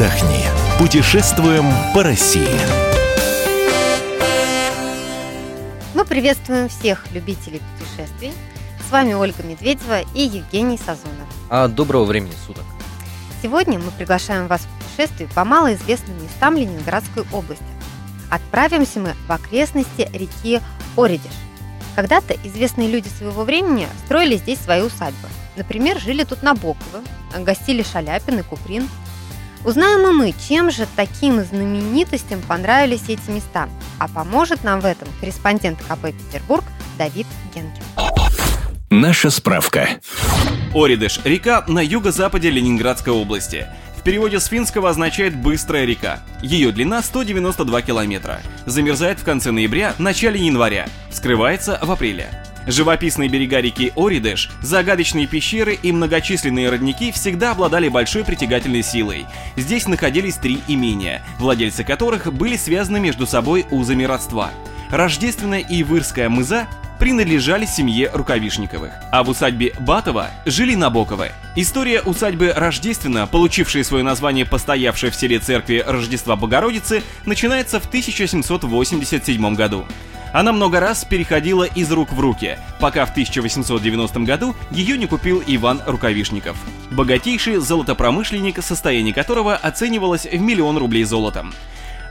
отдохни. Путешествуем по России. Мы приветствуем всех любителей путешествий. С вами Ольга Медведева и Евгений Сазонов. А доброго времени суток. Сегодня мы приглашаем вас в путешествие по малоизвестным местам Ленинградской области. Отправимся мы в окрестности реки Оридиш. Когда-то известные люди своего времени строили здесь свои усадьбы. Например, жили тут Набоковы, гостили Шаляпин и Куприн. Узнаем и мы, чем же таким знаменитостям понравились эти места. А поможет нам в этом корреспондент КП «Петербург» Давид Генкин. Наша справка. Оридыш – река на юго-западе Ленинградской области. В переводе с финского означает «быстрая река». Ее длина 192 километра. Замерзает в конце ноября, начале января. Скрывается в апреле. Живописные берега реки Оридеш, загадочные пещеры и многочисленные родники всегда обладали большой притягательной силой. Здесь находились три имения, владельцы которых были связаны между собой узами родства. Рождественная и Вырская мыза принадлежали семье Рукавишниковых, а в усадьбе Батова жили Набоковы. История усадьбы Рождественно, получившей свое название постоявшей в селе церкви Рождества Богородицы, начинается в 1787 году. Она много раз переходила из рук в руки, пока в 1890 году ее не купил Иван Рукавишников. Богатейший золотопромышленник, состояние которого оценивалось в миллион рублей золотом.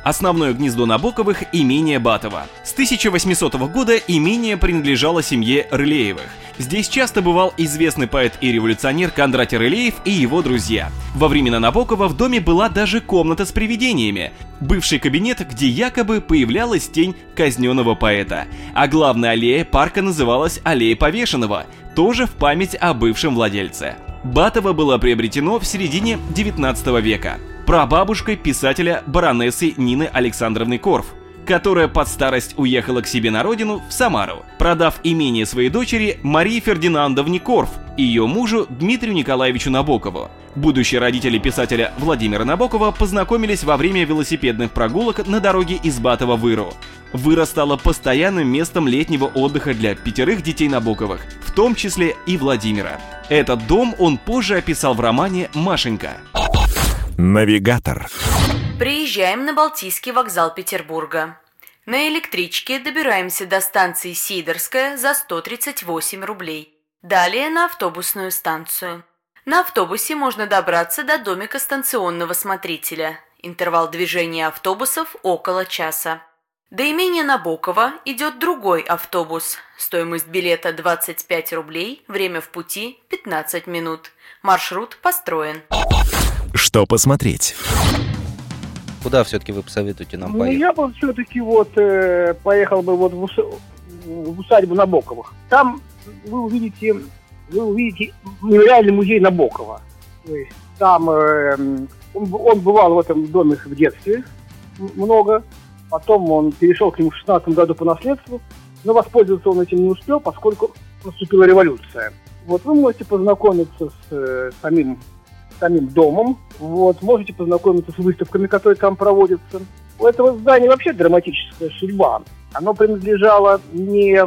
Основное гнездо Набоковых – имение Батова. С 1800 года имение принадлежало семье Рылеевых. Здесь часто бывал известный поэт и революционер Кондратий Рылеев и его друзья. Во времена Набокова в доме была даже комната с привидениями. Бывший кабинет, где якобы появлялась тень казненного поэта. А главная аллея парка называлась Аллея Повешенного, тоже в память о бывшем владельце. Батово было приобретено в середине 19 века прабабушкой писателя баронессы Нины Александровны Корф, которая под старость уехала к себе на родину в Самару, продав имение своей дочери Марии Фердинандовне Корф и ее мужу Дмитрию Николаевичу Набокову. Будущие родители писателя Владимира Набокова познакомились во время велосипедных прогулок на дороге из Батова в Иру. Выра стала постоянным местом летнего отдыха для пятерых детей Набоковых, в том числе и Владимира. Этот дом он позже описал в романе «Машенька». Навигатор. Приезжаем на Балтийский вокзал Петербурга. На электричке добираемся до станции Сидорская за 138 рублей. Далее на автобусную станцию. На автобусе можно добраться до домика станционного смотрителя. Интервал движения автобусов около часа. До имения Набокова идет другой автобус. Стоимость билета 25 рублей, время в пути 15 минут. Маршрут построен. Что посмотреть? Куда все-таки вы посоветуете нам Ну, поехать? я бы все-таки вот э, поехал бы вот в, ус- в усадьбу Набоковых. Там вы увидите, вы увидите мемориальный музей Набокова. То есть там э, он, он бывал в этом доме в детстве много. Потом он перешел к нему в 16 году по наследству, но воспользоваться он этим не успел, поскольку наступила революция. Вот вы можете познакомиться с э, самим самим домом. Вот, можете познакомиться с выставками, которые там проводятся. У этого здания вообще драматическая судьба. Оно принадлежало не,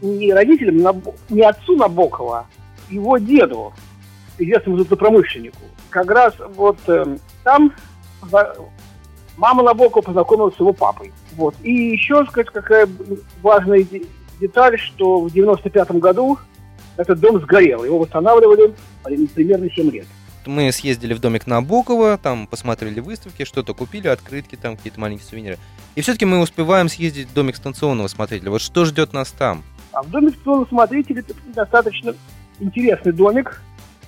не родителям, не отцу Набокова, его деду, известному золотопромышленнику. Как раз вот э, там мама Набокова познакомилась с его папой. Вот. И еще, сказать, какая важная де- деталь, что в 95 году этот дом сгорел. Его восстанавливали примерно 7 лет. Мы съездили в домик Набокова, там посмотрели выставки, что-то купили, открытки, там какие-то маленькие сувениры. И все-таки мы успеваем съездить в домик станционного смотрителя. Вот что ждет нас там? А в доме станционного смотрителя это достаточно интересный домик.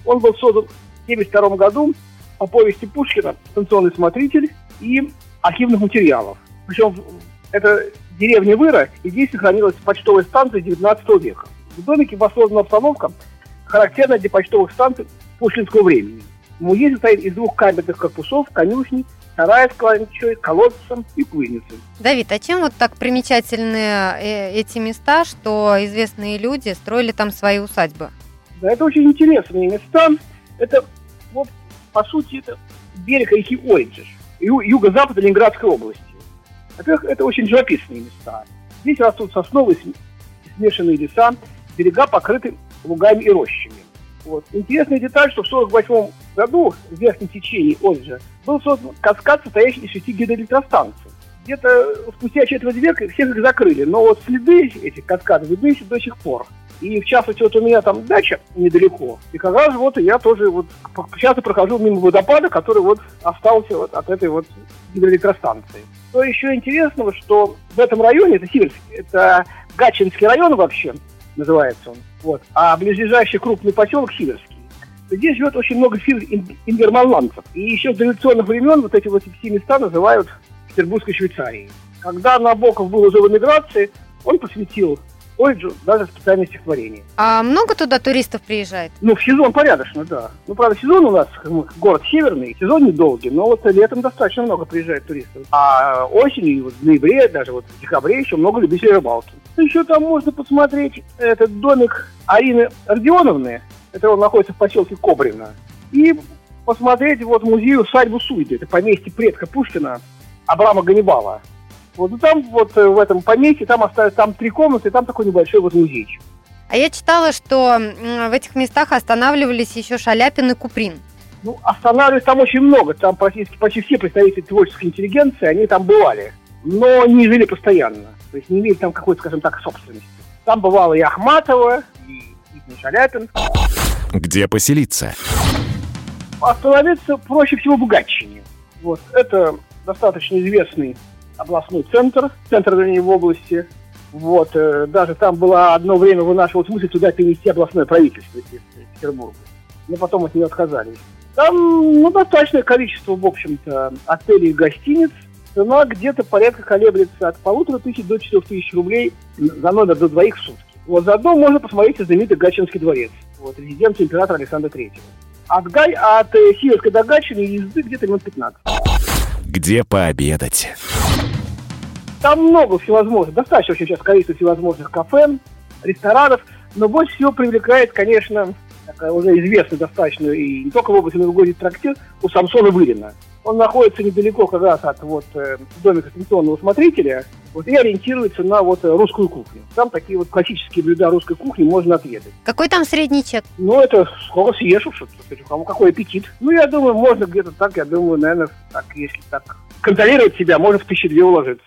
Он был создан в 1972 году по повести Пушкина «Станционный смотритель» и архивных материалов. Причем это деревня Выра, и здесь сохранилась почтовая станция 19 века. В домике воссоздана обстановка, характерная для почтовых станций пушкинского времени. Музей состоит из двух камерных корпусов, конюшни, сарая с кладничой, колодцем и кузницей. Давид, а чем вот так примечательны э, эти места, что известные люди строили там свои усадьбы? Да, это очень интересные места. Это, вот, по сути, это берег реки Ойджиш, ю- юго-запад Ленинградской области. Во-первых, это очень живописные места. Здесь растут сосновые см- смешанные леса, берега покрыты лугами и рощами. Вот. Интересная деталь, что в 1948 году в верхнем течении Ольджа был создан каскад, состоящий из шести гидроэлектростанций. Где-то спустя четверть века всех их закрыли, но вот следы этих каскадов видны до сих пор. И в частности, вот у меня там дача недалеко. И как раз вот я тоже вот часто прохожу мимо водопада, который вот остался вот от этой вот гидроэлектростанции. Что еще интересного, что в этом районе, это Сибирск, это Гатчинский район вообще называется он, вот, а ближайший крупный поселок Сиверский. Здесь живет очень много ингерманландцев. И еще с дореволюционных времен вот эти вот все места называют Петербургской Швейцарией. Когда Набоков был уже в эмиграции, он посвятил колледжу даже специальное стихотворение. А много туда туристов приезжает? Ну, в сезон порядочно, да. Ну, правда, сезон у нас город северный, сезон недолгий, но вот летом достаточно много приезжает туристов. А осенью, вот в ноябре, даже вот в декабре еще много любителей рыбалки. Еще там можно посмотреть этот домик Арины Родионовны, это он находится в поселке Кобрина, и посмотреть вот музей усадьбу Суйды, это поместье предка Пушкина Абрама Ганнибала. Вот, ну, там вот э, в этом поместье, там остались там три комнаты, там такой небольшой вот музейчик. А я читала, что в этих местах останавливались еще Шаляпин и Куприн. Ну, останавливались там очень много. Там практически почти все представители творческой интеллигенции, они там бывали. Но не жили постоянно. То есть не имели там какой-то, скажем так, собственности. Там бывало и Ахматова, и, и Шаляпин. Где поселиться? Остановиться проще всего в Гатчине. Вот. Это достаточно известный областной центр, центр, вернее, в области. Вот, э, даже там было одно время вынашивалась мысль туда перенести областное правительство из Петербурга. Но потом от нее отказались. Там, ну, достаточное количество, в общем-то, отелей и гостиниц. Цена где-то порядка колеблется от полутора тысяч до четырех тысяч рублей за номер до двоих в сутки. Вот заодно можно посмотреть знаменитый Гатчинский дворец, вот, резиденцию императора Александра Третьего. От, Гай, от э, Сиверска до Гатчины езды где-то минут 15. Где пообедать? Там много всевозможных, достаточно очень сейчас количество всевозможных кафе, ресторанов, но больше всего привлекает, конечно, такая уже известная достаточно и не только в области, но и в городе трактир у Самсона Вырина. Он находится недалеко как раз от вот, э, домика станционного смотрителя вот, и ориентируется на вот э, русскую кухню. Там такие вот классические блюда русской кухни можно отведать. Какой там средний чек? Ну, это сколько съешь, что у кого какой аппетит. Ну, я думаю, можно где-то так, я думаю, наверное, так, если так контролировать себя, можно в тысячи две уложиться.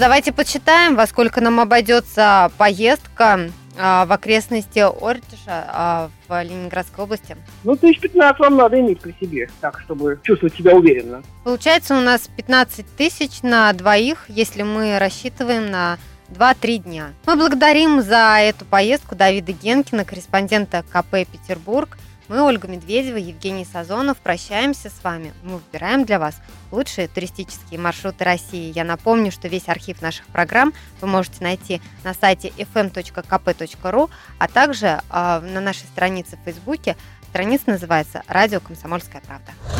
Давайте подсчитаем, во сколько нам обойдется поездка а, в окрестности Ордиша а, в Ленинградской области? Ну, тысяч пятнадцать вам надо иметь при себе, так, чтобы чувствовать себя уверенно. Получается у нас 15 тысяч на двоих, если мы рассчитываем на 2-3 дня. Мы благодарим за эту поездку Давида Генкина, корреспондента КП «Петербург», мы, Ольга Медведева, Евгений Сазонов, прощаемся с вами. Мы выбираем для вас лучшие туристические маршруты России. Я напомню, что весь архив наших программ вы можете найти на сайте fm.kp.ru, а также э, на нашей странице в Фейсбуке. Страница называется «Радио Комсомольская правда».